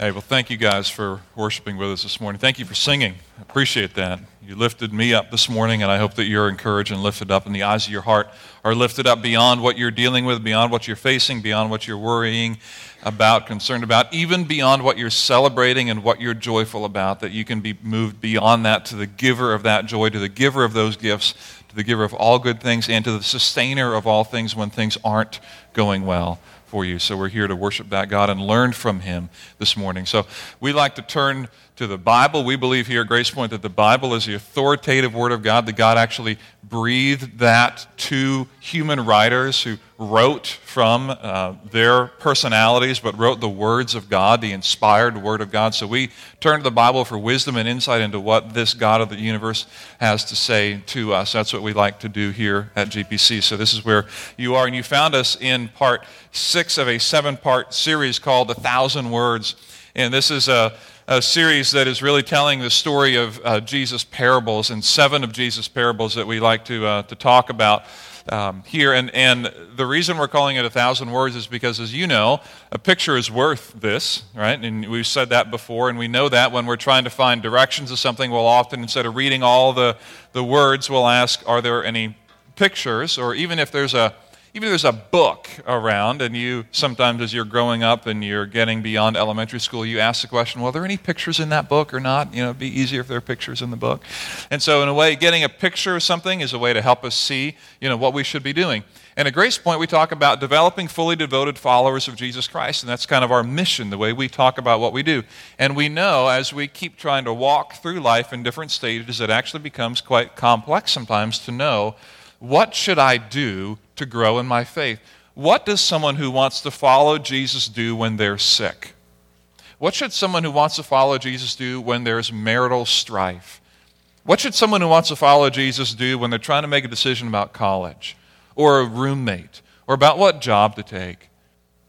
Hey, well, thank you guys for worshiping with us this morning. Thank you for singing. I appreciate that. You lifted me up this morning, and I hope that you're encouraged and lifted up, and the eyes of your heart are lifted up beyond what you're dealing with, beyond what you're facing, beyond what you're worrying about, concerned about, even beyond what you're celebrating and what you're joyful about, that you can be moved beyond that to the giver of that joy, to the giver of those gifts, to the giver of all good things, and to the sustainer of all things when things aren't going well for you. So we're here to worship that God and learn from Him this morning. So we like to turn to the Bible. We believe here at Grace Point that the Bible is the authoritative Word of God, that God actually breathed that to human writers who wrote from uh, their personalities, but wrote the words of God, the inspired Word of God. So we turn to the Bible for wisdom and insight into what this God of the universe has to say to us. That's what we like to do here at GPC. So this is where you are. And you found us in part six of a seven part series called A Thousand Words. And this is a a series that is really telling the story of uh, Jesus' parables and seven of Jesus' parables that we like to, uh, to talk about um, here. And, and the reason we're calling it a thousand words is because, as you know, a picture is worth this, right? And we've said that before, and we know that when we're trying to find directions of something, we'll often, instead of reading all the, the words, we'll ask, are there any pictures? Or even if there's a even if there's a book around, and you sometimes, as you're growing up and you're getting beyond elementary school, you ask the question, well, are there any pictures in that book or not? You know, it'd be easier if there are pictures in the book. And so, in a way, getting a picture of something is a way to help us see, you know, what we should be doing. And at Grace Point, we talk about developing fully devoted followers of Jesus Christ, and that's kind of our mission, the way we talk about what we do. And we know as we keep trying to walk through life in different stages, it actually becomes quite complex sometimes to know what should I do to grow in my faith? What does someone who wants to follow Jesus do when they're sick? What should someone who wants to follow Jesus do when there's marital strife? What should someone who wants to follow Jesus do when they're trying to make a decision about college or a roommate or about what job to take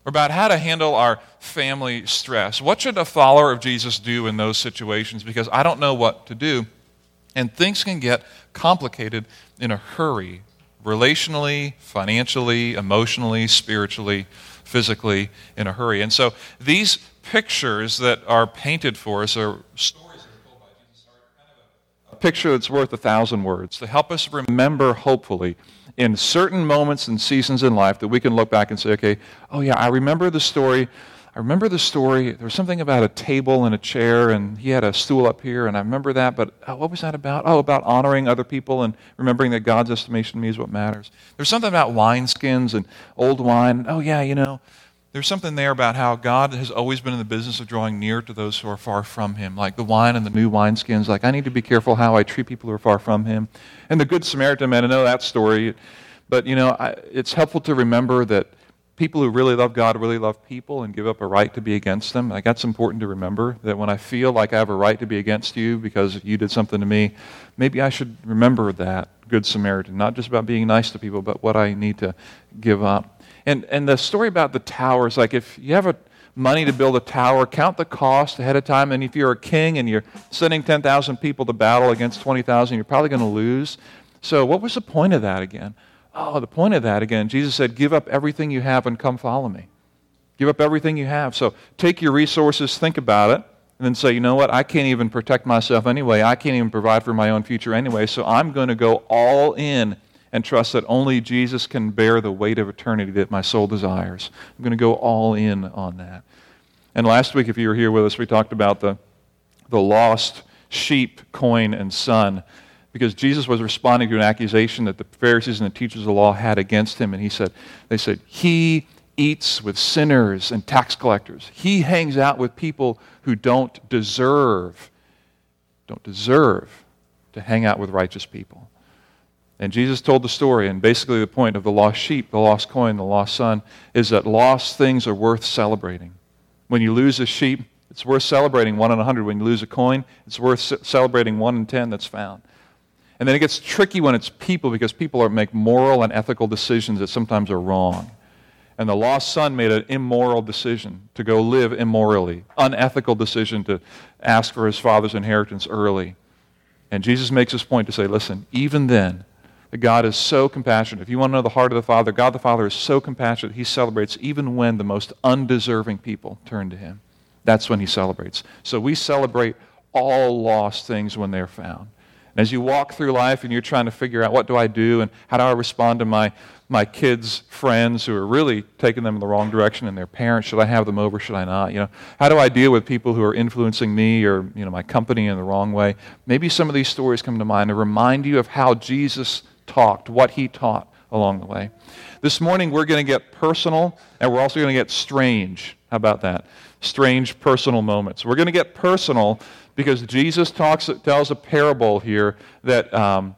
or about how to handle our family stress? What should a follower of Jesus do in those situations? Because I don't know what to do. And things can get complicated in a hurry relationally, financially, emotionally, spiritually, physically, in a hurry. And so these pictures that are painted for us are stories told by Jesus are kind of a, a picture that's worth a thousand words to help us remember, hopefully, in certain moments and seasons in life that we can look back and say, okay, oh yeah, I remember the story I remember the story. There was something about a table and a chair, and he had a stool up here, and I remember that. But oh, what was that about? Oh, about honoring other people and remembering that God's estimation of me is what matters. There's something about wineskins and old wine. Oh, yeah, you know, there's something there about how God has always been in the business of drawing near to those who are far from Him, like the wine and the new wineskins. Like, I need to be careful how I treat people who are far from Him. And the Good Samaritan man, I know that story. But, you know, I, it's helpful to remember that people who really love God really love people and give up a right to be against them. Like that's important to remember that when I feel like I have a right to be against you because you did something to me, maybe I should remember that good Samaritan, not just about being nice to people, but what I need to give up. And and the story about the tower is like if you have a money to build a tower, count the cost ahead of time. And if you're a king and you're sending 10,000 people to battle against 20,000, you're probably going to lose. So, what was the point of that again? Oh, the point of that again, Jesus said, Give up everything you have and come follow me. Give up everything you have. So take your resources, think about it, and then say, You know what? I can't even protect myself anyway. I can't even provide for my own future anyway. So I'm going to go all in and trust that only Jesus can bear the weight of eternity that my soul desires. I'm going to go all in on that. And last week, if you were here with us, we talked about the, the lost sheep, coin, and son because Jesus was responding to an accusation that the Pharisees and the teachers of the law had against him. And he said, they said, he eats with sinners and tax collectors. He hangs out with people who don't deserve, don't deserve to hang out with righteous people. And Jesus told the story, and basically the point of the lost sheep, the lost coin, the lost son, is that lost things are worth celebrating. When you lose a sheep, it's worth celebrating one in a hundred. When you lose a coin, it's worth celebrating one in ten that's found. And then it gets tricky when it's people because people are, make moral and ethical decisions that sometimes are wrong. And the lost son made an immoral decision to go live immorally, unethical decision to ask for his father's inheritance early. And Jesus makes this point to say, listen, even then, God is so compassionate. If you want to know the heart of the Father, God the Father is so compassionate, he celebrates even when the most undeserving people turn to him. that's when he celebrates. So we celebrate all lost things when they're found. And as you walk through life and you're trying to figure out what do I do and how do I respond to my, my kids' friends who are really taking them in the wrong direction and their parents, should I have them over, should I not? You know, how do I deal with people who are influencing me or you know, my company in the wrong way? Maybe some of these stories come to mind to remind you of how Jesus talked, what he taught along the way. This morning we're going to get personal and we're also going to get strange. How about that? Strange personal moments. We're going to get personal because Jesus talks, tells a parable here that, um,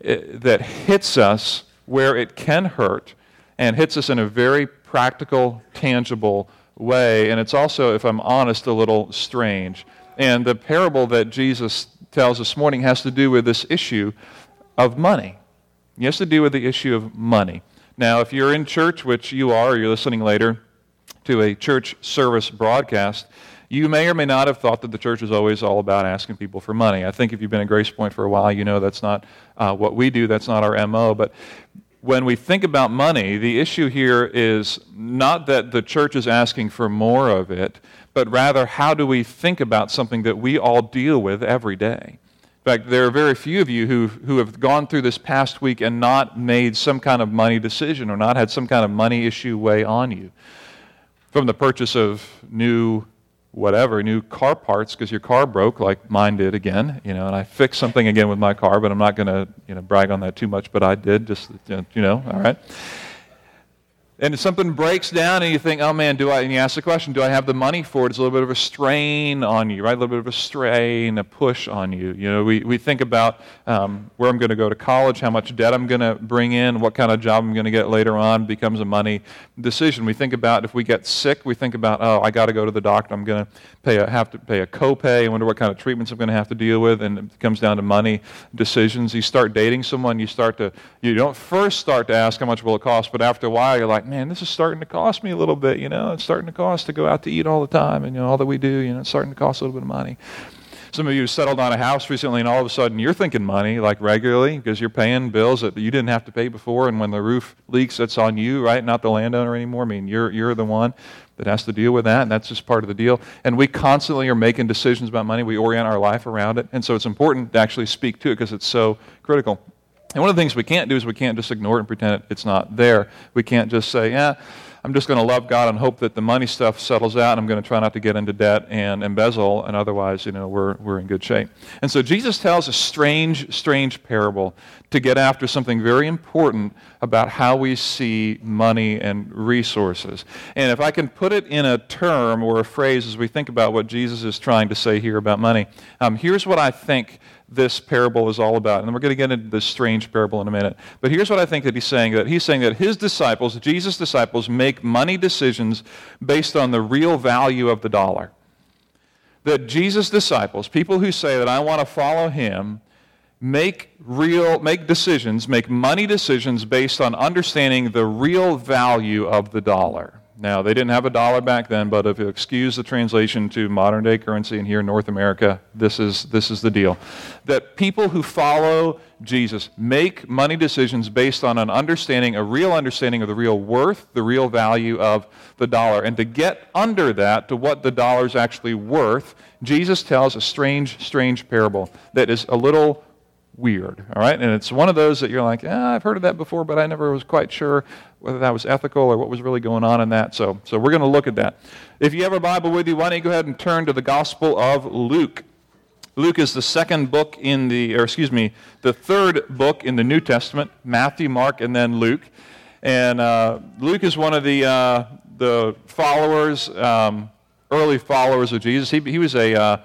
it, that hits us where it can hurt and hits us in a very practical, tangible way. And it's also, if I'm honest, a little strange. And the parable that Jesus tells this morning has to do with this issue of money. It has to do with the issue of money. Now, if you're in church, which you are, or you're listening later to a church service broadcast, you may or may not have thought that the church is always all about asking people for money. I think if you've been at Grace Point for a while, you know that's not uh, what we do, that's not our MO. But when we think about money, the issue here is not that the church is asking for more of it, but rather how do we think about something that we all deal with every day? In fact, there are very few of you who, who have gone through this past week and not made some kind of money decision or not had some kind of money issue weigh on you. From the purchase of new whatever, new car parts because your car broke like mine did again, you know, and I fixed something again with my car, but I'm not going to, you know, brag on that too much, but I did just, you know, all right and if something breaks down and you think, oh man, do I, and you ask the question, do I have the money for it? It's a little bit of a strain on you, right? A little bit of a strain, a push on you. You know, we, we think about um, where I'm going to go to college, how much debt I'm going to bring in, what kind of job I'm going to get later on becomes a money decision. We think about if we get sick, we think about, oh, I got to go to the doctor. I'm going to pay a, have to pay a copay. I wonder what kind of treatments I'm going to have to deal with. And it comes down to money decisions. You start dating someone, you start to, you don't first start to ask how much will it cost, but after a while you're like, man, this is starting to cost me a little bit, you know. It's starting to cost to go out to eat all the time, and you know, all that we do, you know, it's starting to cost a little bit of money. Some of you settled on a house recently, and all of a sudden you're thinking money, like regularly, because you're paying bills that you didn't have to pay before, and when the roof leaks, it's on you, right? Not the landowner anymore. I mean, you're, you're the one that has to deal with that, and that's just part of the deal. And we constantly are making decisions about money. We orient our life around it, and so it's important to actually speak to it because it's so critical. And one of the things we can't do is we can't just ignore it and pretend it's not there. We can't just say, yeah, I'm just going to love God and hope that the money stuff settles out. And I'm going to try not to get into debt and embezzle, and otherwise, you know, we're, we're in good shape. And so Jesus tells a strange, strange parable to get after something very important about how we see money and resources. And if I can put it in a term or a phrase as we think about what Jesus is trying to say here about money, um, here's what I think this parable is all about. And we're going to get into this strange parable in a minute. But here's what I think that he's saying that he's saying that his disciples, Jesus' disciples, make money decisions based on the real value of the dollar. That Jesus' disciples, people who say that I want to follow him, make real make decisions, make money decisions based on understanding the real value of the dollar. Now, they didn't have a dollar back then, but if you excuse the translation to modern day currency and here in North America, this is, this is the deal. That people who follow Jesus make money decisions based on an understanding, a real understanding of the real worth, the real value of the dollar. And to get under that, to what the dollar is actually worth, Jesus tells a strange, strange parable that is a little weird. All right? And it's one of those that you're like, ah, I've heard of that before, but I never was quite sure whether that was ethical or what was really going on in that. So, so we're going to look at that. If you have a Bible with you, why don't you go ahead and turn to the Gospel of Luke. Luke is the second book in the, or excuse me, the third book in the New Testament Matthew, Mark, and then Luke. And uh, Luke is one of the, uh, the followers, um, early followers of Jesus. He, he was a. Uh,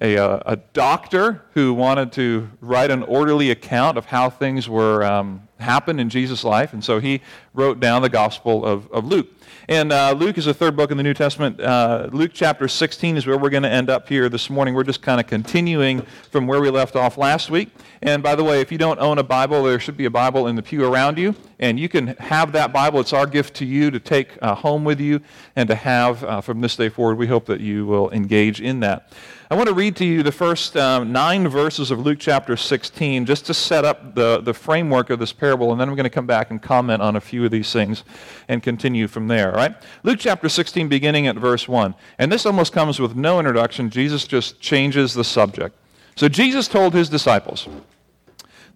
a, uh, a doctor who wanted to write an orderly account of how things were um, happened in Jesus' life, and so he wrote down the Gospel of, of Luke. And uh, Luke is the third book in the New Testament. Uh, Luke chapter 16 is where we're going to end up here this morning. We're just kind of continuing from where we left off last week. And by the way, if you don't own a Bible, there should be a Bible in the pew around you. And you can have that Bible. It's our gift to you to take uh, home with you and to have uh, from this day forward. We hope that you will engage in that. I want to read to you the first um, nine verses of Luke chapter 16 just to set up the, the framework of this parable and then I'm going to come back and comment on a few of these things and continue from there. All right? Luke chapter 16, beginning at verse 1. And this almost comes with no introduction. Jesus just changes the subject. So Jesus told his disciples,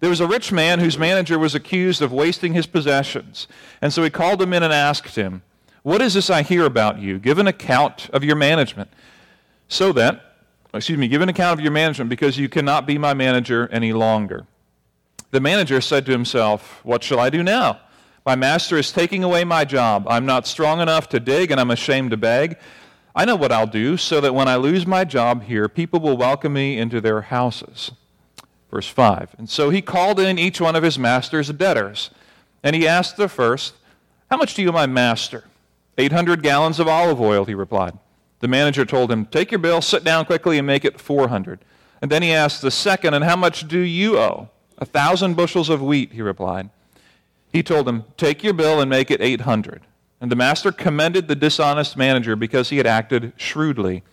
there was a rich man whose manager was accused of wasting his possessions. And so he called him in and asked him, What is this I hear about you? Give an account of your management. So that, excuse me, give an account of your management because you cannot be my manager any longer. The manager said to himself, What shall I do now? My master is taking away my job. I'm not strong enough to dig, and I'm ashamed to beg. I know what I'll do so that when I lose my job here, people will welcome me into their houses. Verse 5. And so he called in each one of his master's debtors, and he asked the first, How much do you owe my master? 800 gallons of olive oil, he replied. The manager told him, Take your bill, sit down quickly, and make it 400. And then he asked the second, And how much do you owe? A thousand bushels of wheat, he replied. He told him, Take your bill and make it 800. And the master commended the dishonest manager because he had acted shrewdly.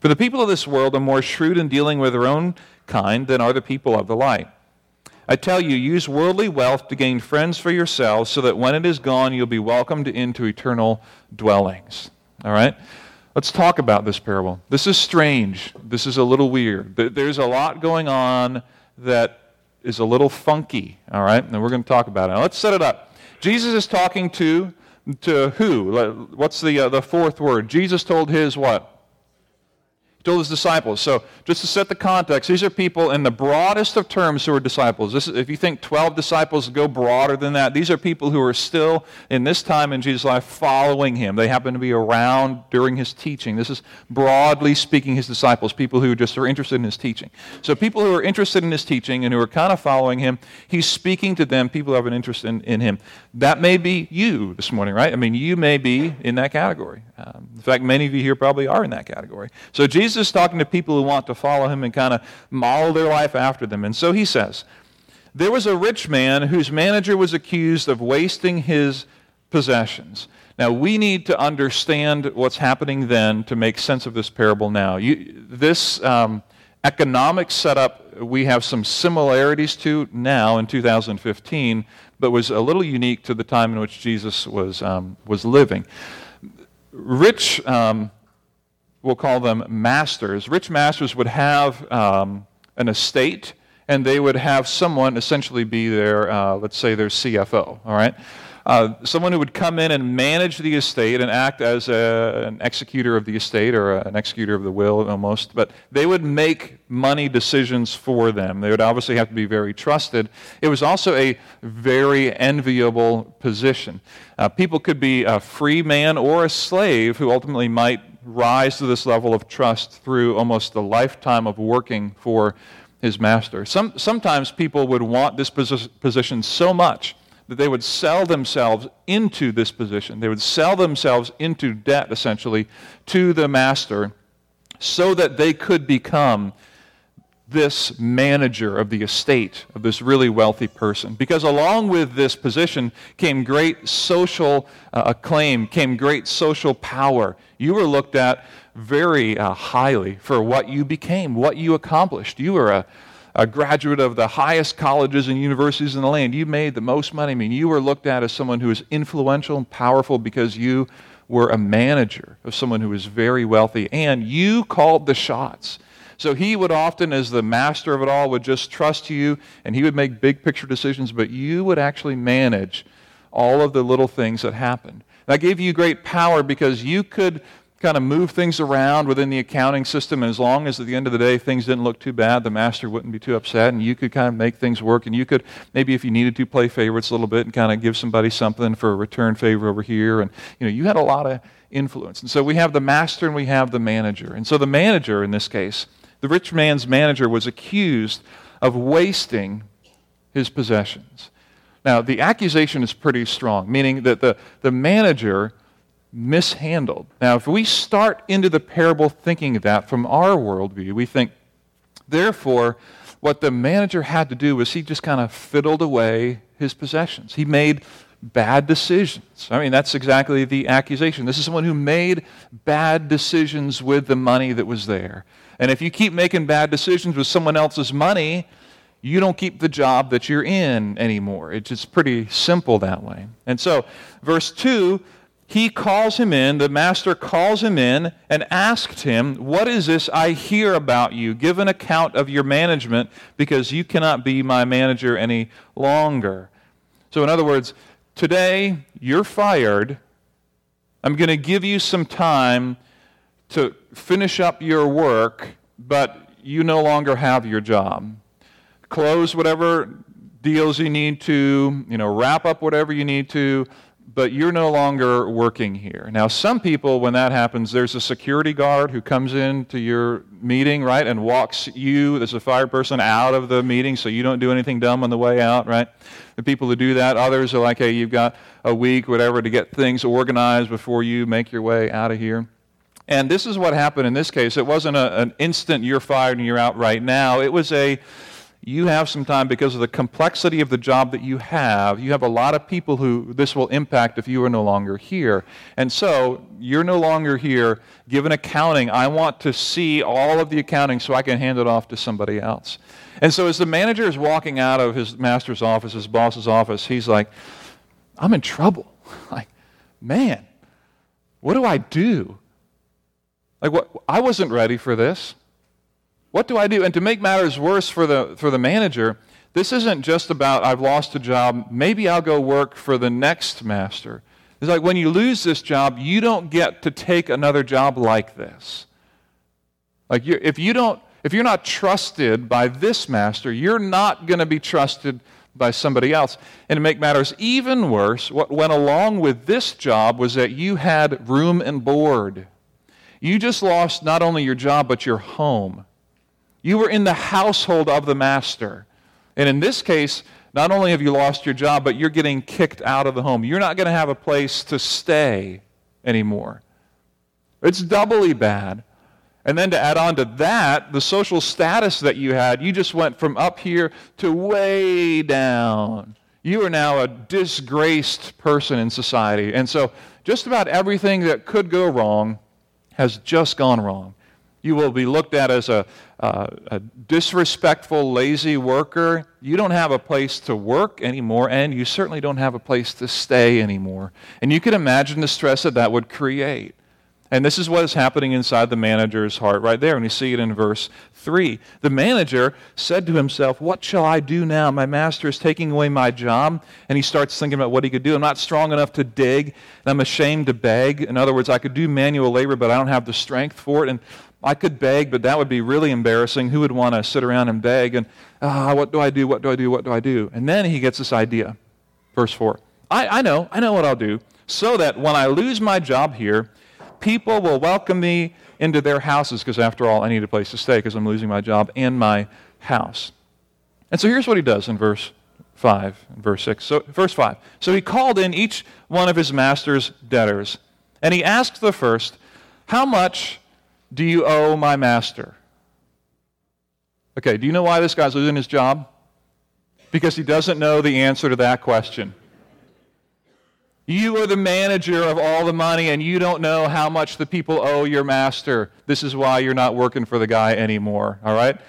For the people of this world are more shrewd in dealing with their own kind than are the people of the light. I tell you, use worldly wealth to gain friends for yourselves, so that when it is gone, you'll be welcomed into eternal dwellings. All right? Let's talk about this parable. This is strange. This is a little weird. There's a lot going on that is a little funky. All right? And we're going to talk about it. Now, let's set it up. Jesus is talking to, to who? What's the, uh, the fourth word? Jesus told his what? Told his disciples. So, just to set the context, these are people in the broadest of terms who are disciples. This is, if you think 12 disciples go broader than that, these are people who are still in this time in Jesus' life following him. They happen to be around during his teaching. This is broadly speaking his disciples, people who just are interested in his teaching. So, people who are interested in his teaching and who are kind of following him, he's speaking to them, people who have an interest in, in him. That may be you this morning, right? I mean, you may be in that category. Um, in fact, many of you here probably are in that category. So, Jesus is talking to people who want to follow him and kind of model their life after them. And so he says, There was a rich man whose manager was accused of wasting his possessions. Now, we need to understand what's happening then to make sense of this parable now. You, this um, economic setup we have some similarities to now in 2015, but was a little unique to the time in which Jesus was, um, was living. Rich. Um, we'll call them masters. Rich masters would have um, an estate, and they would have someone essentially be their, uh, let's say, their CFO, all right? Uh, someone who would come in and manage the estate and act as a, an executor of the estate or a, an executor of the will almost, but they would make money decisions for them. They would obviously have to be very trusted. It was also a very enviable position. Uh, people could be a free man or a slave who ultimately might rise to this level of trust through almost the lifetime of working for his master. Some, sometimes people would want this position so much that they would sell themselves into this position. They would sell themselves into debt, essentially, to the master so that they could become this manager of the estate of this really wealthy person. Because along with this position came great social uh, acclaim, came great social power. You were looked at very uh, highly for what you became, what you accomplished. You were a, a graduate of the highest colleges and universities in the land. You made the most money. I mean, you were looked at as someone who was influential and powerful because you were a manager of someone who was very wealthy, and you called the shots. So he would often, as the master of it all, would just trust you and he would make big picture decisions, but you would actually manage all of the little things that happened. That gave you great power because you could kind of move things around within the accounting system. And as long as at the end of the day things didn't look too bad, the master wouldn't be too upset, and you could kind of make things work. And you could maybe, if you needed to, play favorites a little bit and kind of give somebody something for a return favor over here. And you know, you had a lot of influence. And so we have the master and we have the manager. And so the manager in this case the rich man's manager was accused of wasting his possessions. Now, the accusation is pretty strong, meaning that the, the manager mishandled. Now, if we start into the parable thinking that from our worldview, we think, therefore, what the manager had to do was he just kind of fiddled away his possessions. He made bad decisions. I mean, that's exactly the accusation. This is someone who made bad decisions with the money that was there. And if you keep making bad decisions with someone else's money, you don't keep the job that you're in anymore. It's just pretty simple that way. And so, verse 2 he calls him in, the master calls him in and asked him, What is this I hear about you? Give an account of your management because you cannot be my manager any longer. So, in other words, today you're fired. I'm going to give you some time to finish up your work, but you no longer have your job. Close whatever deals you need to, you know, wrap up whatever you need to, but you're no longer working here. Now, some people, when that happens, there's a security guard who comes into your meeting, right, and walks you, as a fire person, out of the meeting so you don't do anything dumb on the way out, right? The people who do that, others are like, hey, you've got a week, whatever, to get things organized before you make your way out of here. And this is what happened in this case. It wasn't a, an instant you're fired and you're out right now. It was a you have some time because of the complexity of the job that you have. You have a lot of people who this will impact if you are no longer here. And so you're no longer here. Give an accounting. I want to see all of the accounting so I can hand it off to somebody else. And so as the manager is walking out of his master's office, his boss's office, he's like, I'm in trouble. Like, man, what do I do? Like, what? I wasn't ready for this. What do I do? And to make matters worse for the, for the manager, this isn't just about I've lost a job, maybe I'll go work for the next master. It's like when you lose this job, you don't get to take another job like this. Like if you don't if you're not trusted by this master, you're not going to be trusted by somebody else. And to make matters even worse, what went along with this job was that you had room and board. You just lost not only your job, but your home. You were in the household of the master. And in this case, not only have you lost your job, but you're getting kicked out of the home. You're not going to have a place to stay anymore. It's doubly bad. And then to add on to that, the social status that you had, you just went from up here to way down. You are now a disgraced person in society. And so just about everything that could go wrong has just gone wrong. You will be looked at as a, a disrespectful, lazy worker. You don't have a place to work anymore, and you certainly don't have a place to stay anymore. And you can imagine the stress that that would create. And this is what is happening inside the manager's heart right there. And you see it in verse 3. The manager said to himself, What shall I do now? My master is taking away my job. And he starts thinking about what he could do. I'm not strong enough to dig, and I'm ashamed to beg. In other words, I could do manual labor, but I don't have the strength for it. And I could beg, but that would be really embarrassing. Who would want to sit around and beg? And, ah, what do I do? What do I do? What do I do? And then he gets this idea. Verse 4. I, I know, I know what I'll do. So that when I lose my job here, people will welcome me into their houses, because after all, I need a place to stay because I'm losing my job and my house. And so here's what he does in verse 5 and verse 6. So, verse 5. So he called in each one of his master's debtors, and he asked the first, How much do you owe my master? Okay, do you know why this guy's losing his job? Because he doesn't know the answer to that question. You are the manager of all the money and you don't know how much the people owe your master. This is why you're not working for the guy anymore, all right?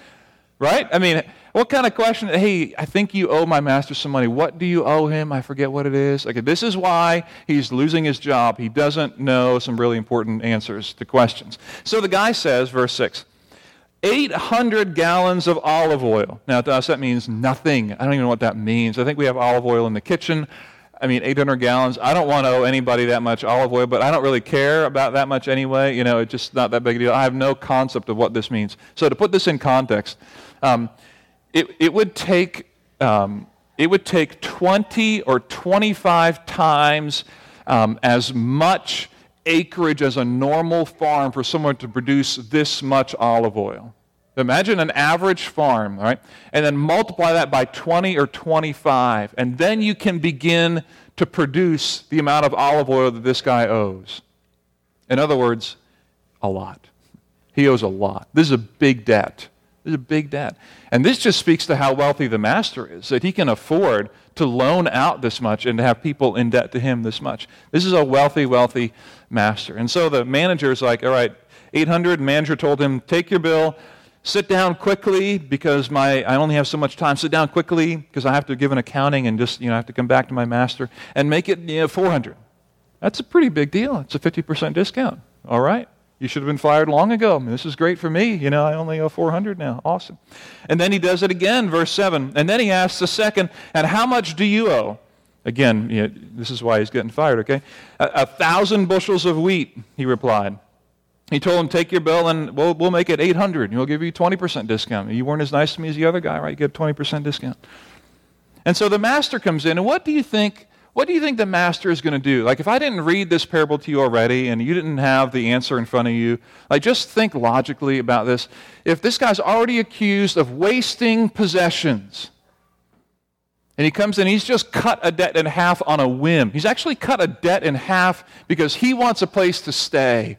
Right? I mean, what kind of question? Hey, I think you owe my master some money. What do you owe him? I forget what it is. Okay, this is why he's losing his job. He doesn't know some really important answers to questions. So the guy says, verse 6, 800 gallons of olive oil. Now, to us, that means nothing. I don't even know what that means. I think we have olive oil in the kitchen. I mean, 800 gallons. I don't want to owe anybody that much olive oil, but I don't really care about that much anyway. You know, it's just not that big a deal. I have no concept of what this means. So, to put this in context, um, it, it would take um, it would take 20 or 25 times um, as much acreage as a normal farm for someone to produce this much olive oil. Imagine an average farm, right? And then multiply that by 20 or 25, and then you can begin to produce the amount of olive oil that this guy owes. In other words, a lot. He owes a lot. This is a big debt. This is a big debt. And this just speaks to how wealthy the master is, that he can afford to loan out this much and to have people in debt to him this much. This is a wealthy, wealthy master. And so the manager is like, all right, 800. Manager told him, take your bill, sit down quickly because my, I only have so much time. Sit down quickly because I have to give an accounting and just, you know, I have to come back to my master and make it you know, 400. That's a pretty big deal. It's a 50% discount. All right. You should have been fired long ago. This is great for me. You know, I only owe 400 now. Awesome. And then he does it again, verse 7. And then he asks the second, and how much do you owe? Again, you know, this is why he's getting fired, okay? A, a, thousand bushels of wheat, he replied. He told him, take your bill and we'll, we'll make it 800 and we'll give you 20% discount. You weren't as nice to me as the other guy, right? You get 20% discount. And so the master comes in, and what do you think what do you think the master is going to do? Like, if I didn't read this parable to you already and you didn't have the answer in front of you, like, just think logically about this. If this guy's already accused of wasting possessions, and he comes in, he's just cut a debt in half on a whim. He's actually cut a debt in half because he wants a place to stay.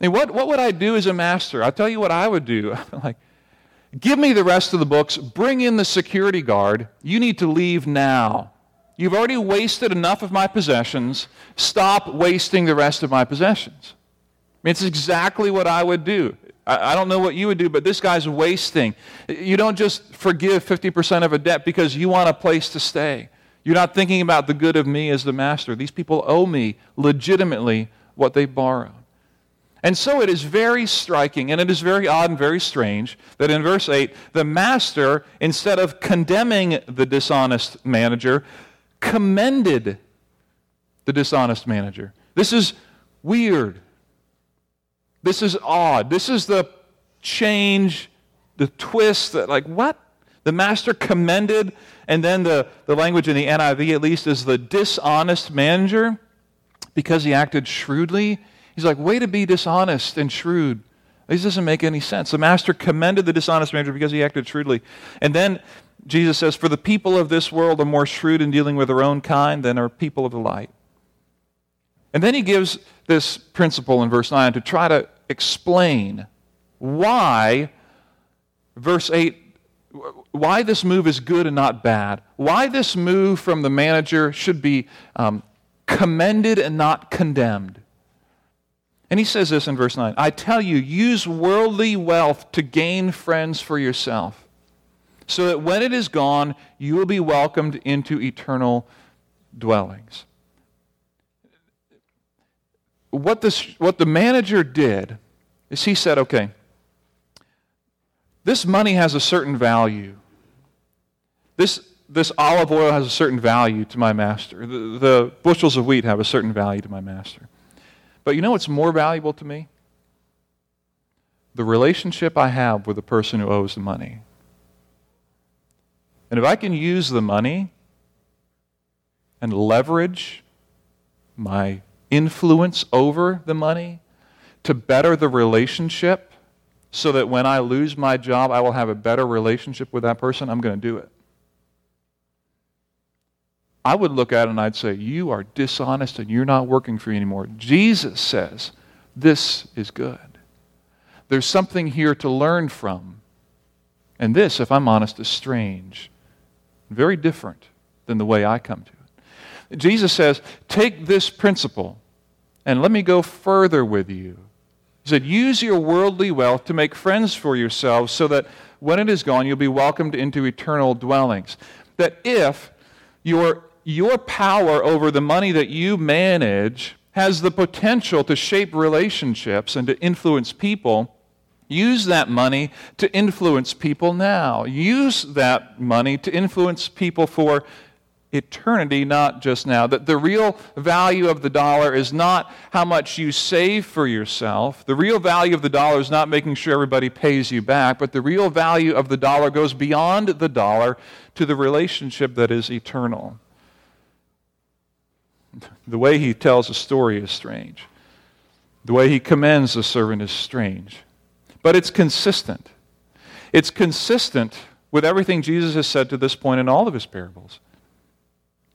And what, what would I do as a master? I'll tell you what I would do. like, give me the rest of the books, bring in the security guard. You need to leave now. You've already wasted enough of my possessions. Stop wasting the rest of my possessions. I mean, it's exactly what I would do. I, I don't know what you would do, but this guy's wasting. You don't just forgive 50% of a debt because you want a place to stay. You're not thinking about the good of me as the master. These people owe me legitimately what they borrowed. And so it is very striking, and it is very odd and very strange that in verse 8, the master, instead of condemning the dishonest manager, commended the dishonest manager. This is weird. This is odd. This is the change, the twist that, like, what? The master commended, and then the, the language in the NIV at least is the dishonest manager because he acted shrewdly. He's like, way to be dishonest and shrewd. This doesn't make any sense. The master commended the dishonest manager because he acted shrewdly. And then Jesus says, For the people of this world are more shrewd in dealing with their own kind than are people of the light. And then he gives this principle in verse 9 to try to explain why, verse 8, why this move is good and not bad. Why this move from the manager should be um, commended and not condemned. And he says this in verse 9 I tell you, use worldly wealth to gain friends for yourself so that when it is gone, you will be welcomed into eternal dwellings. What, this, what the manager did is he said, okay, this money has a certain value. This, this olive oil has a certain value to my master. The, the bushels of wheat have a certain value to my master. But you know what's more valuable to me? The relationship I have with the person who owes the money. And if I can use the money and leverage my influence over the money to better the relationship so that when I lose my job, I will have a better relationship with that person, I'm going to do it. I would look at it and I'd say, You are dishonest and you're not working for me anymore. Jesus says, This is good. There's something here to learn from. And this, if I'm honest, is strange. Very different than the way I come to it. Jesus says, Take this principle and let me go further with you. He said, Use your worldly wealth to make friends for yourselves so that when it is gone, you'll be welcomed into eternal dwellings. That if your, your power over the money that you manage has the potential to shape relationships and to influence people, Use that money to influence people now. Use that money to influence people for eternity, not just now. That the real value of the dollar is not how much you save for yourself. The real value of the dollar is not making sure everybody pays you back, but the real value of the dollar goes beyond the dollar to the relationship that is eternal. The way he tells a story is strange. The way he commends the servant is strange but it's consistent. It's consistent with everything Jesus has said to this point in all of his parables.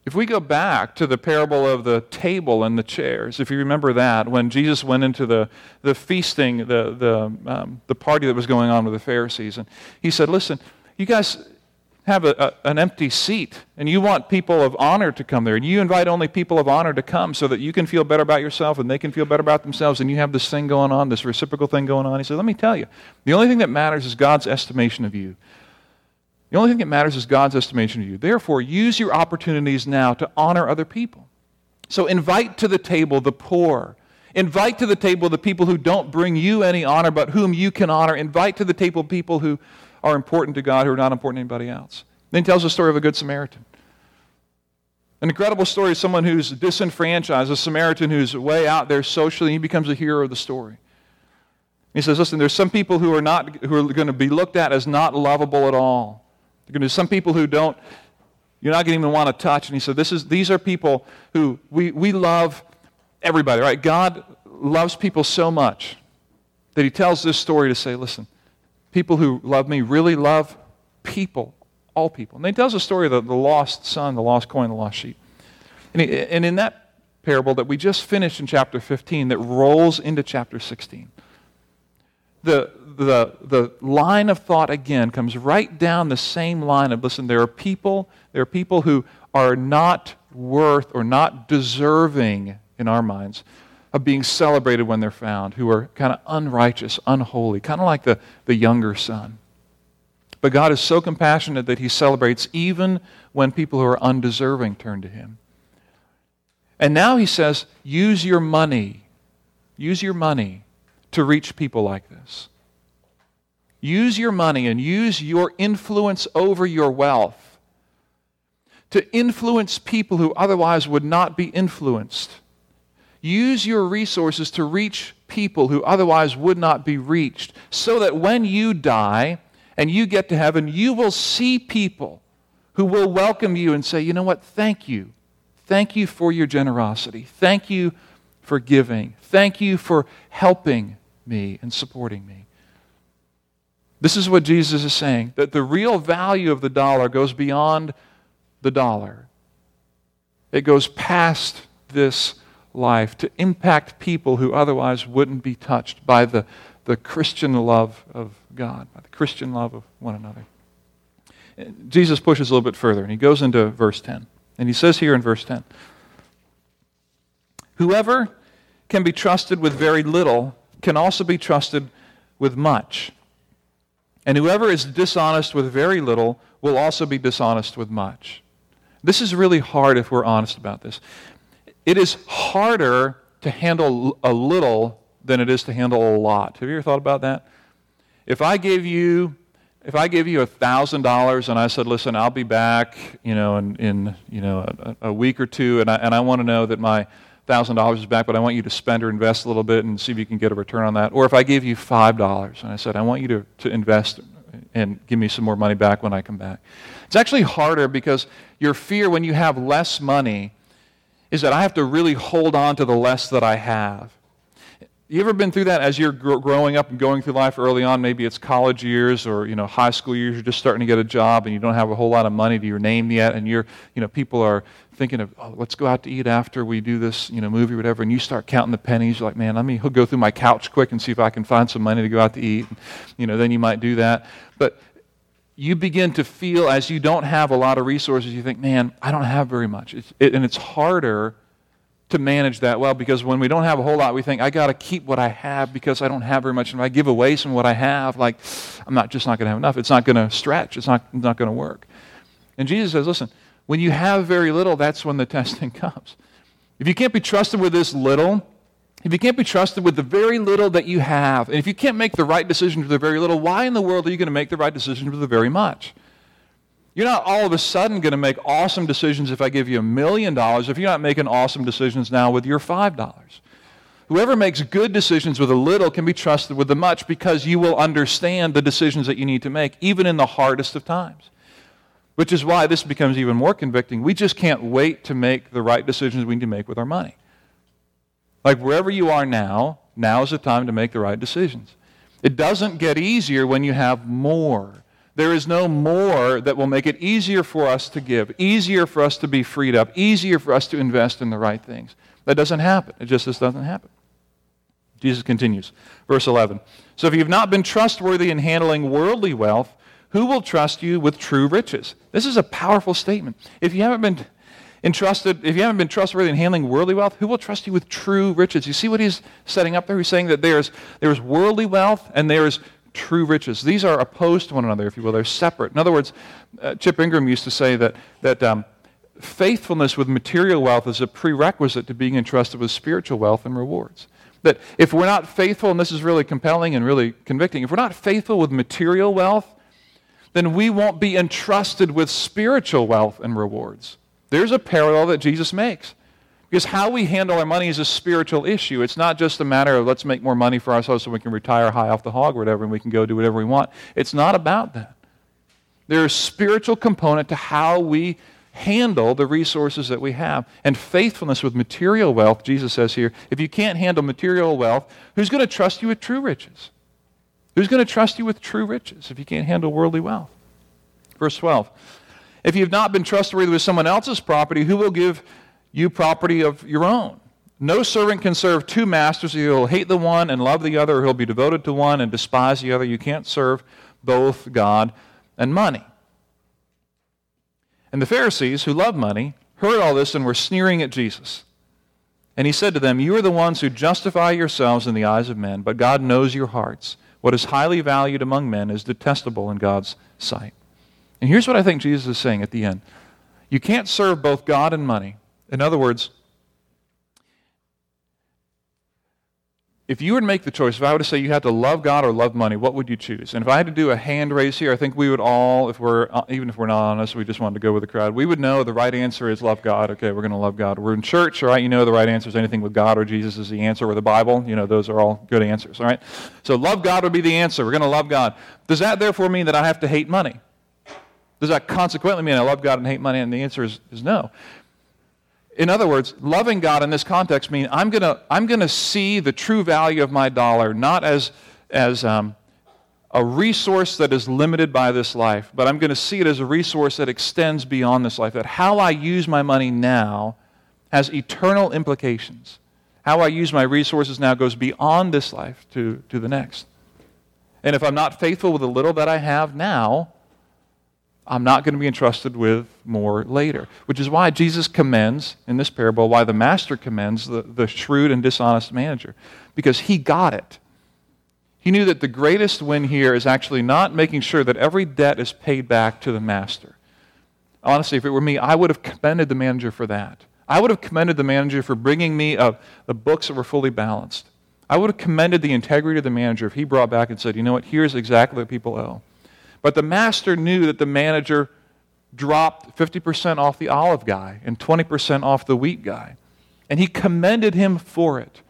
If we go back to the parable of the table and the chairs, if you remember that, when Jesus went into the, the feasting, the, the, um, the party that was going on with the Pharisees, and he said, Listen, you guys, have a, a, an empty seat and you want people of honor to come there and you invite only people of honor to come so that you can feel better about yourself and they can feel better about themselves and you have this thing going on, this reciprocal thing going on. He said, Let me tell you, the only thing that matters is God's estimation of you. The only thing that matters is God's estimation of you. Therefore, use your opportunities now to honor other people. So invite to the table the poor. Invite to the table the people who don't bring you any honor but whom you can honor. Invite to the table people who are important to God who are not important to anybody else. Then he tells the story of a good Samaritan. An incredible story of someone who's disenfranchised, a Samaritan who's way out there socially, and he becomes a hero of the story. He says, Listen, there's some people who are, not, who are going to be looked at as not lovable at all. There are going to be some people who don't, you're not going to even want to touch. And he said, this is, These are people who we, we love everybody, right? God loves people so much that he tells this story to say, Listen, people who love me really love people, all people. And he tells the story of the, the lost son, the lost coin, the lost sheep. And, he, and in that parable that we just finished in chapter 15 that rolls into chapter 16, the, the, the line of thought again comes right down the same line of listen, there are people, there are people who are not worth or not deserving in our minds of being celebrated when they're found, who are kind of unrighteous, unholy, kind of like the, the younger son. But God is so compassionate that He celebrates even when people who are undeserving turn to Him. And now He says, use your money, use your money to reach people like this. Use your money and use your influence over your wealth to influence people who otherwise would not be influenced Use your resources to reach people who otherwise would not be reached, so that when you die and you get to heaven, you will see people who will welcome you and say, You know what? Thank you. Thank you for your generosity. Thank you for giving. Thank you for helping me and supporting me. This is what Jesus is saying that the real value of the dollar goes beyond the dollar, it goes past this life to impact people who otherwise wouldn't be touched by the, the Christian love of God, by the Christian love of one another. Jesus pushes a little bit further, and he goes into verse 10. And he says here in verse 10 Whoever can be trusted with very little can also be trusted with much. And whoever is dishonest with very little will also be dishonest with much. This is really hard if we're honest about this. It is harder to handle a little than it is to handle a lot. Have you ever thought about that? If I gave you if I gave you thousand dollars and I said, "Listen, I'll be back," you know, in, in you know a, a week or two, and I and I want to know that my thousand dollars is back, but I want you to spend or invest a little bit and see if you can get a return on that. Or if I gave you five dollars and I said, "I want you to, to invest and give me some more money back when I come back," it's actually harder because your fear when you have less money is that I have to really hold on to the less that I have. You ever been through that as you're growing up and going through life early on? Maybe it's college years or you know high school years. You're just starting to get a job and you don't have a whole lot of money to your name yet, and you're you know people are thinking of oh, let's go out to eat after we do this you know movie or whatever, and you start counting the pennies. You're like, man, let me go through my couch quick and see if I can find some money to go out to eat. And, You know, then you might do that. But you begin to feel as you don't have a lot of resources, you think, man, I don't have very much. It's, it, and it's harder to manage that well because when we don't have a whole lot, we think, I got to keep what I have because I don't have very much. And if I give away some of what I have, like, I'm not just not going to have enough. It's not going to stretch, it's not, not going to work. And Jesus says, listen, when you have very little, that's when the testing comes. If you can't be trusted with this little, if you can't be trusted with the very little that you have, and if you can't make the right decision with the very little, why in the world are you going to make the right decision with the very much? You're not all of a sudden going to make awesome decisions if I give you a million dollars if you're not making awesome decisions now with your $5. Whoever makes good decisions with a little can be trusted with the much because you will understand the decisions that you need to make, even in the hardest of times. Which is why this becomes even more convicting. We just can't wait to make the right decisions we need to make with our money. Like wherever you are now, now is the time to make the right decisions. It doesn't get easier when you have more. There is no more that will make it easier for us to give, easier for us to be freed up, easier for us to invest in the right things. That doesn't happen. It just, just doesn't happen. Jesus continues, verse 11. So if you've not been trustworthy in handling worldly wealth, who will trust you with true riches? This is a powerful statement. If you haven't been entrusted, if you haven't been trustworthy in handling worldly wealth, who will trust you with true riches? You see what he's setting up there? He's saying that there's, there's worldly wealth and there's true riches. These are opposed to one another, if you will. They're separate. In other words, uh, Chip Ingram used to say that, that um, faithfulness with material wealth is a prerequisite to being entrusted with spiritual wealth and rewards. That if we're not faithful, and this is really compelling and really convicting, if we're not faithful with material wealth, then we won't be entrusted with spiritual wealth and rewards. There's a parallel that Jesus makes. Because how we handle our money is a spiritual issue. It's not just a matter of let's make more money for ourselves so we can retire high off the hog or whatever and we can go do whatever we want. It's not about that. There's a spiritual component to how we handle the resources that we have. And faithfulness with material wealth, Jesus says here, if you can't handle material wealth, who's going to trust you with true riches? Who's going to trust you with true riches if you can't handle worldly wealth? Verse 12. If you've not been trustworthy with someone else's property, who will give you property of your own? No servant can serve two masters. He'll hate the one and love the other, or he'll be devoted to one and despise the other. You can't serve both God and money. And the Pharisees, who loved money, heard all this and were sneering at Jesus. And he said to them, You are the ones who justify yourselves in the eyes of men, but God knows your hearts. What is highly valued among men is detestable in God's sight. And here's what I think Jesus is saying at the end You can't serve both God and money. In other words, if you were to make the choice, if I were to say you had to love God or love money, what would you choose? And if I had to do a hand raise here, I think we would all, if we're uh, even if we're not honest, we just wanted to go with the crowd. We would know the right answer is love God. Okay, we're going to love God. We're in church, all right? You know the right answer is anything with God or Jesus is the answer, or the Bible. You know those are all good answers, all right? So love God would be the answer. We're going to love God. Does that therefore mean that I have to hate money? Does that consequently mean I love God and hate money? And the answer is, is no in other words, loving God in this context means I'm going to I'm gonna see the true value of my dollar not as, as um, a resource that is limited by this life, but I'm going to see it as a resource that extends beyond this life. That how I use my money now has eternal implications. How I use my resources now goes beyond this life to, to the next. And if I'm not faithful with the little that I have now, I'm not going to be entrusted with more later. Which is why Jesus commends, in this parable, why the master commends the, the shrewd and dishonest manager. Because he got it. He knew that the greatest win here is actually not making sure that every debt is paid back to the master. Honestly, if it were me, I would have commended the manager for that. I would have commended the manager for bringing me uh, the books that were fully balanced. I would have commended the integrity of the manager if he brought back and said, you know what, here's exactly what people owe. But the master knew that the manager dropped 50% off the olive guy and 20% off the wheat guy. And he commended him for it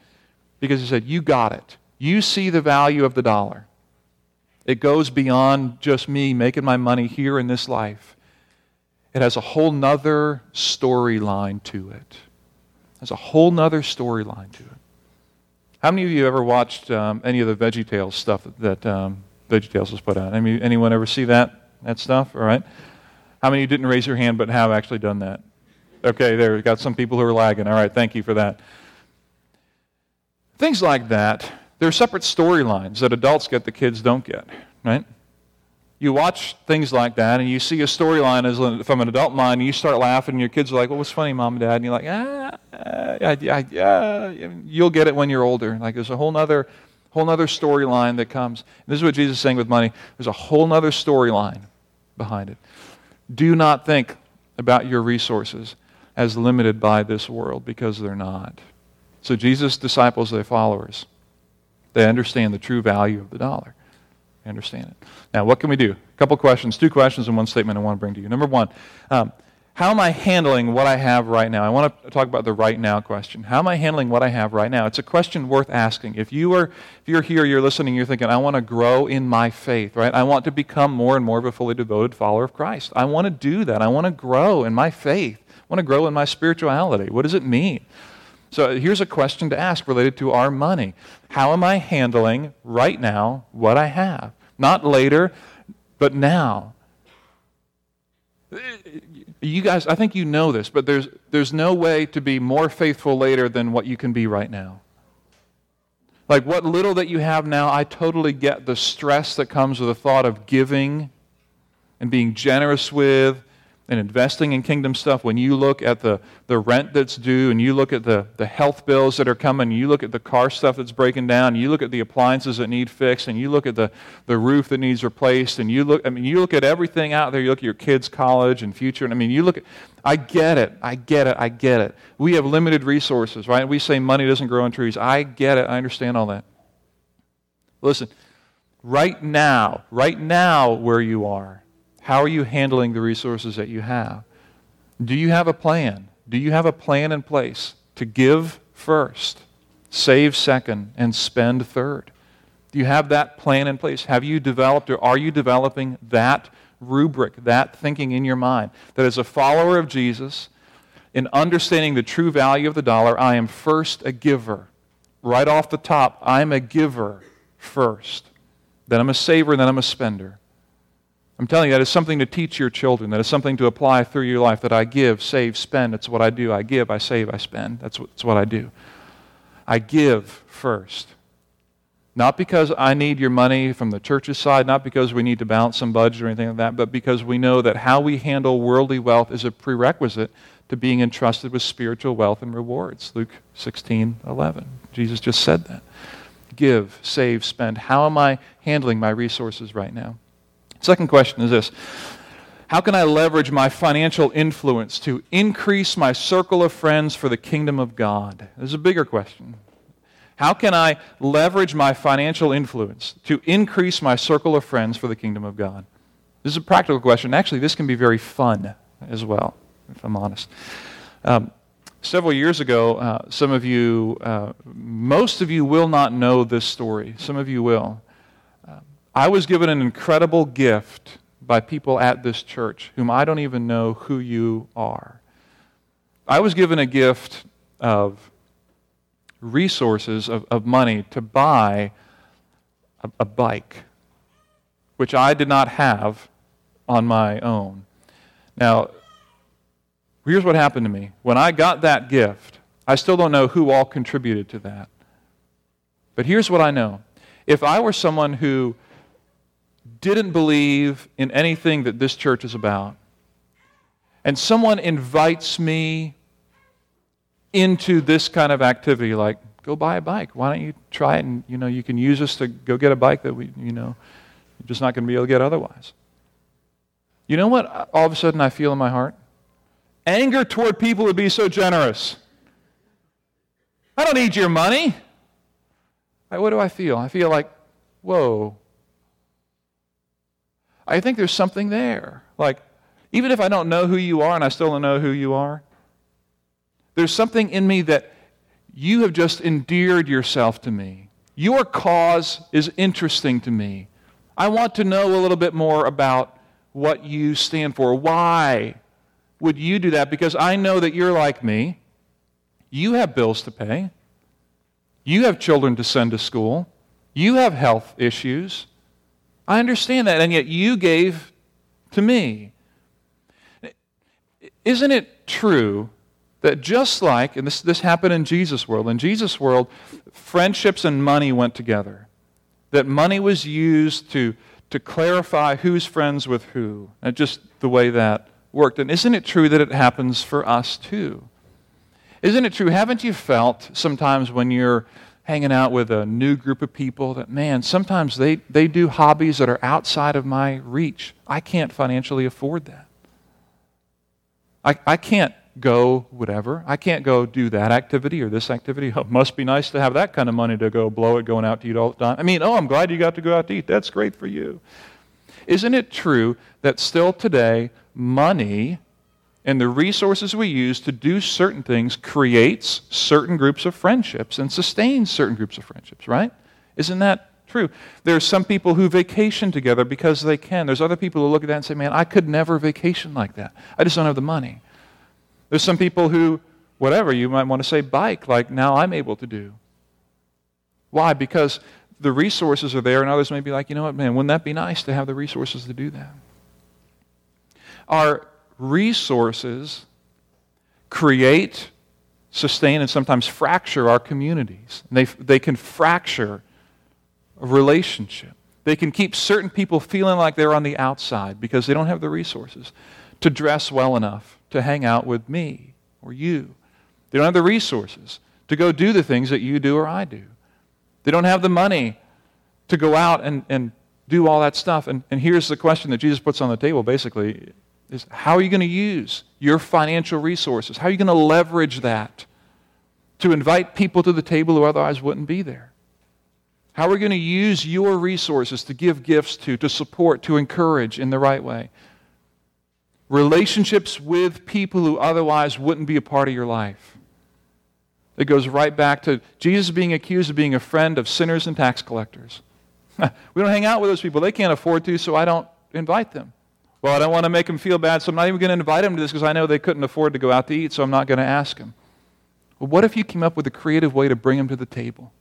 because he said, You got it. You see the value of the dollar. It goes beyond just me making my money here in this life. It has a whole nother storyline to it. Has a whole nother storyline to it. How many of you ever watched um, any of the Veggie Tales stuff that, um, VeggieTales was put out. Any, anyone ever see that, that stuff? All right. How many didn't raise your hand but have actually done that? Okay, there. We've got some people who are lagging. All right, thank you for that. Things like that, there are separate storylines that adults get that kids don't get, right? You watch things like that and you see a storyline from an adult mind and you start laughing and your kids are like, well, what's funny, mom and dad? And you're like, ah, yeah, yeah. You'll get it when you're older. Like there's a whole other whole other storyline that comes. This is what Jesus is saying with money. There's a whole other storyline behind it. Do not think about your resources as limited by this world because they're not. So Jesus' disciples, their followers, they understand the true value of the dollar. They understand it. Now, what can we do? A couple questions, two questions, and one statement I want to bring to you. Number one, um, how am I handling what I have right now? I want to talk about the right now question. How am I handling what I have right now? It's a question worth asking. If you are if you're here, you're listening, you're thinking, I want to grow in my faith, right? I want to become more and more of a fully devoted follower of Christ. I want to do that. I want to grow in my faith. I want to grow in my spirituality. What does it mean? So here's a question to ask related to our money. How am I handling right now what I have? Not later, but now you guys, I think you know this, but there's, there's no way to be more faithful later than what you can be right now. Like what little that you have now, I totally get the stress that comes with the thought of giving and being generous with and investing in kingdom stuff, when you look at the, the rent that's due and you look at the, the health bills that are coming, you look at the car stuff that's breaking down, you look at the appliances that need fixed, and you look at the, the roof that needs replaced, and you look, I mean, you look at everything out there, you look at your kids' college and future, and I mean, you look at, I get it, I get it, I get it. We have limited resources, right? We say money doesn't grow on trees. I get it, I understand all that. Listen, right now, right now where you are, how are you handling the resources that you have? Do you have a plan? Do you have a plan in place to give first, save second, and spend third? Do you have that plan in place? Have you developed or are you developing that rubric, that thinking in your mind? That as a follower of Jesus, in understanding the true value of the dollar, I am first a giver. Right off the top, I'm a giver first. Then I'm a saver, then I'm a spender. I'm telling you, that is something to teach your children. That is something to apply through your life that I give, save, spend. That's what I do. I give, I save, I spend. That's what, that's what I do. I give first. Not because I need your money from the church's side, not because we need to balance some budget or anything like that, but because we know that how we handle worldly wealth is a prerequisite to being entrusted with spiritual wealth and rewards. Luke 16, 11. Jesus just said that. Give, save, spend. How am I handling my resources right now? Second question is this How can I leverage my financial influence to increase my circle of friends for the kingdom of God? This is a bigger question. How can I leverage my financial influence to increase my circle of friends for the kingdom of God? This is a practical question. Actually, this can be very fun as well, if I'm honest. Um, several years ago, uh, some of you, uh, most of you will not know this story. Some of you will. I was given an incredible gift by people at this church whom I don't even know who you are. I was given a gift of resources, of, of money to buy a, a bike, which I did not have on my own. Now, here's what happened to me. When I got that gift, I still don't know who all contributed to that. But here's what I know. If I were someone who didn't believe in anything that this church is about, and someone invites me into this kind of activity, like, go buy a bike. Why don't you try it? And, you know, you can use us to go get a bike that we, you know, you're just not going to be able to get otherwise. You know what uh, all of a sudden I feel in my heart? Anger toward people who be so generous. I don't need your money. What do I feel? I feel like, whoa, I think there's something there. Like, even if I don't know who you are and I still don't know who you are, there's something in me that you have just endeared yourself to me. Your cause is interesting to me. I want to know a little bit more about what you stand for. Why would you do that? Because I know that you're like me. You have bills to pay. You have children to send to school. You have health issues. I understand that, and yet you gave to me. Isn't it true that just like, and this, this happened in Jesus' world, in Jesus' world, friendships and money went together? That money was used to, to clarify who's friends with who, and just the way that worked. And isn't it true that it happens for us too? Isn't it true? Haven't you felt sometimes when you're hanging out with a new group of people that, man, sometimes they, they do hobbies that are outside of my reach. I can't financially afford that. I, I can't go whatever. I can't go do that activity or this activity. Oh, must be nice to have that kind of money to go blow it going out to eat all the time. I mean, oh, I'm glad you got to go out to eat. That's great for you. Isn't it true that still today, money and the resources we use to do certain things creates certain groups of friendships and sustains certain groups of friendships, right? Isn't that true? There's some people who vacation together because they can. There's other people who look at that and say, man, I could never vacation like that. I just don't have the money. There's some people who, whatever, you might want to say bike, like now I'm able to do. Why? Because the resources are there, and others may be like, you know what, man, wouldn't that be nice to have the resources to do that? Our resources create, sustain, and sometimes fracture our communities. They, they can fracture a relationship. They can keep certain people feeling like they're on the outside because they don't have the resources to dress well enough to hang out with me or you. They don't have the resources to go do the things that you do or I do. They don't have the money to go out and, and do all that stuff. And, and here's the question that Jesus puts on the table basically is how are you going to use your financial resources? How are you going to leverage that to invite people to the table who otherwise wouldn't be there? How are we going to use your resources to give gifts to, to support, to encourage in the right way? Relationships with people who otherwise wouldn't be a part of your life. It goes right back to Jesus being accused of being a friend of sinners and tax collectors. we don't hang out with those people. They can't afford to, so I don't invite them. Well, I don't want to make them feel bad, so I'm not even going to invite them to this because I know they couldn't afford to go out to eat, so I'm not going to ask them. Well, what if you came up with a creative way to bring them to the table?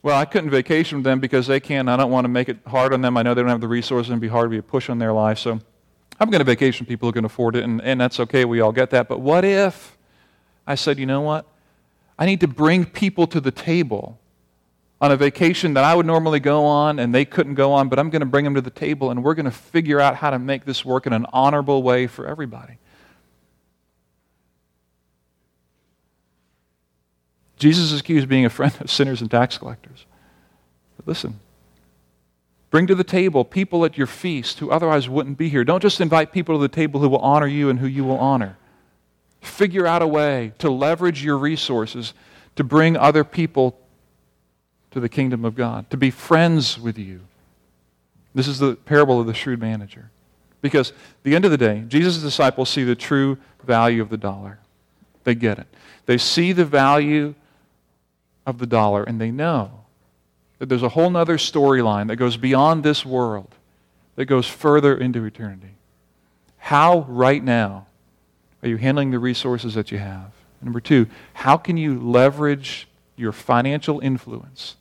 Well, I couldn't vacation with them because they can't. I don't want to make it hard on them. I know they don't have the resources and be hard to be a push on their life. So I'm going to vacation people who can afford it, and, and that's okay. We all get that. But what if I said, you know what? I need to bring people to the table on a vacation that I would normally go on and they couldn't go on, but I'm going to bring them to the table and we're going to figure out how to make this work in an honorable way for everybody. Jesus is accused of being a friend of sinners and tax collectors. But listen, bring to the table people at your feast who otherwise wouldn't be here. Don't just invite people to the table who will honor you and who you will honor. Figure out a way to leverage your resources to bring other people to the kingdom of God, to be friends with you. This is the parable of the shrewd manager. Because at the end of the day, Jesus' disciples see the true value of the dollar. They get it. They see the value of the dollar, and they know that there's a whole other storyline that goes beyond this world, that goes further into eternity. How, right now, are you handling the resources that you have? Number two, how can you leverage your financial influence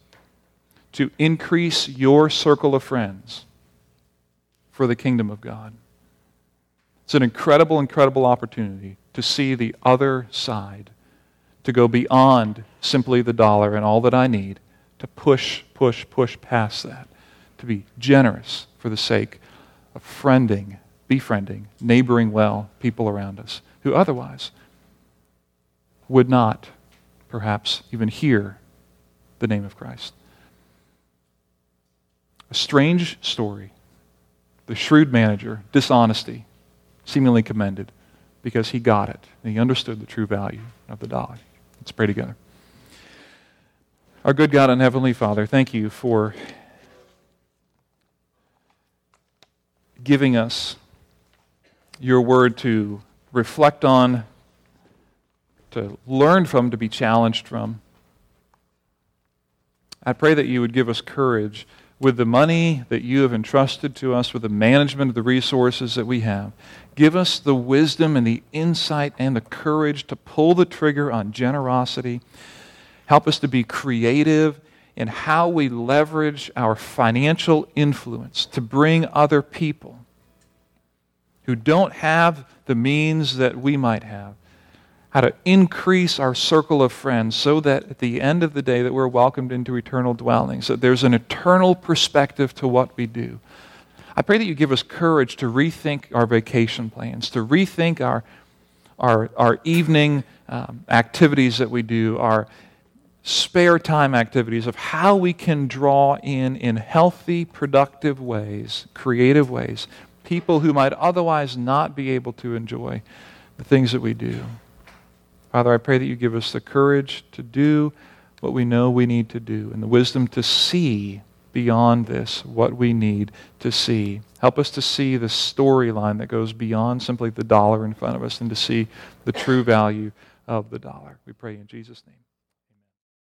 to increase your circle of friends for the kingdom of God? It's an incredible, incredible opportunity to see the other side to go beyond simply the dollar and all that I need, to push, push, push past that, to be generous for the sake of friending, befriending, neighboring well people around us who otherwise would not, perhaps, even hear the name of Christ. A strange story. The shrewd manager, dishonesty, seemingly commended because he got it and he understood the true value of the dollar. Let's pray together. Our good God and Heavenly Father, thank you for giving us your word to reflect on, to learn from, to be challenged from. I pray that you would give us courage with the money that you have entrusted to us, with the management of the resources that we have. Give us the wisdom and the insight and the courage to pull the trigger on generosity. Help us to be creative in how we leverage our financial influence to bring other people who don't have the means that we might have how to increase our circle of friends so that at the end of the day that we're welcomed into eternal dwellings that there's an eternal perspective to what we do. I pray that you give us courage to rethink our vacation plans to rethink our our, our evening um, activities that we do our spare time activities of how we can draw in in healthy productive ways creative ways people who might otherwise not be able to enjoy the things that we do Father, I pray that you give us the courage to do what we know we need to do and the wisdom to see beyond this what we need to see. Help us to see the storyline that goes beyond simply the dollar in front of us and to see the true value of the dollar. We pray in Jesus' name.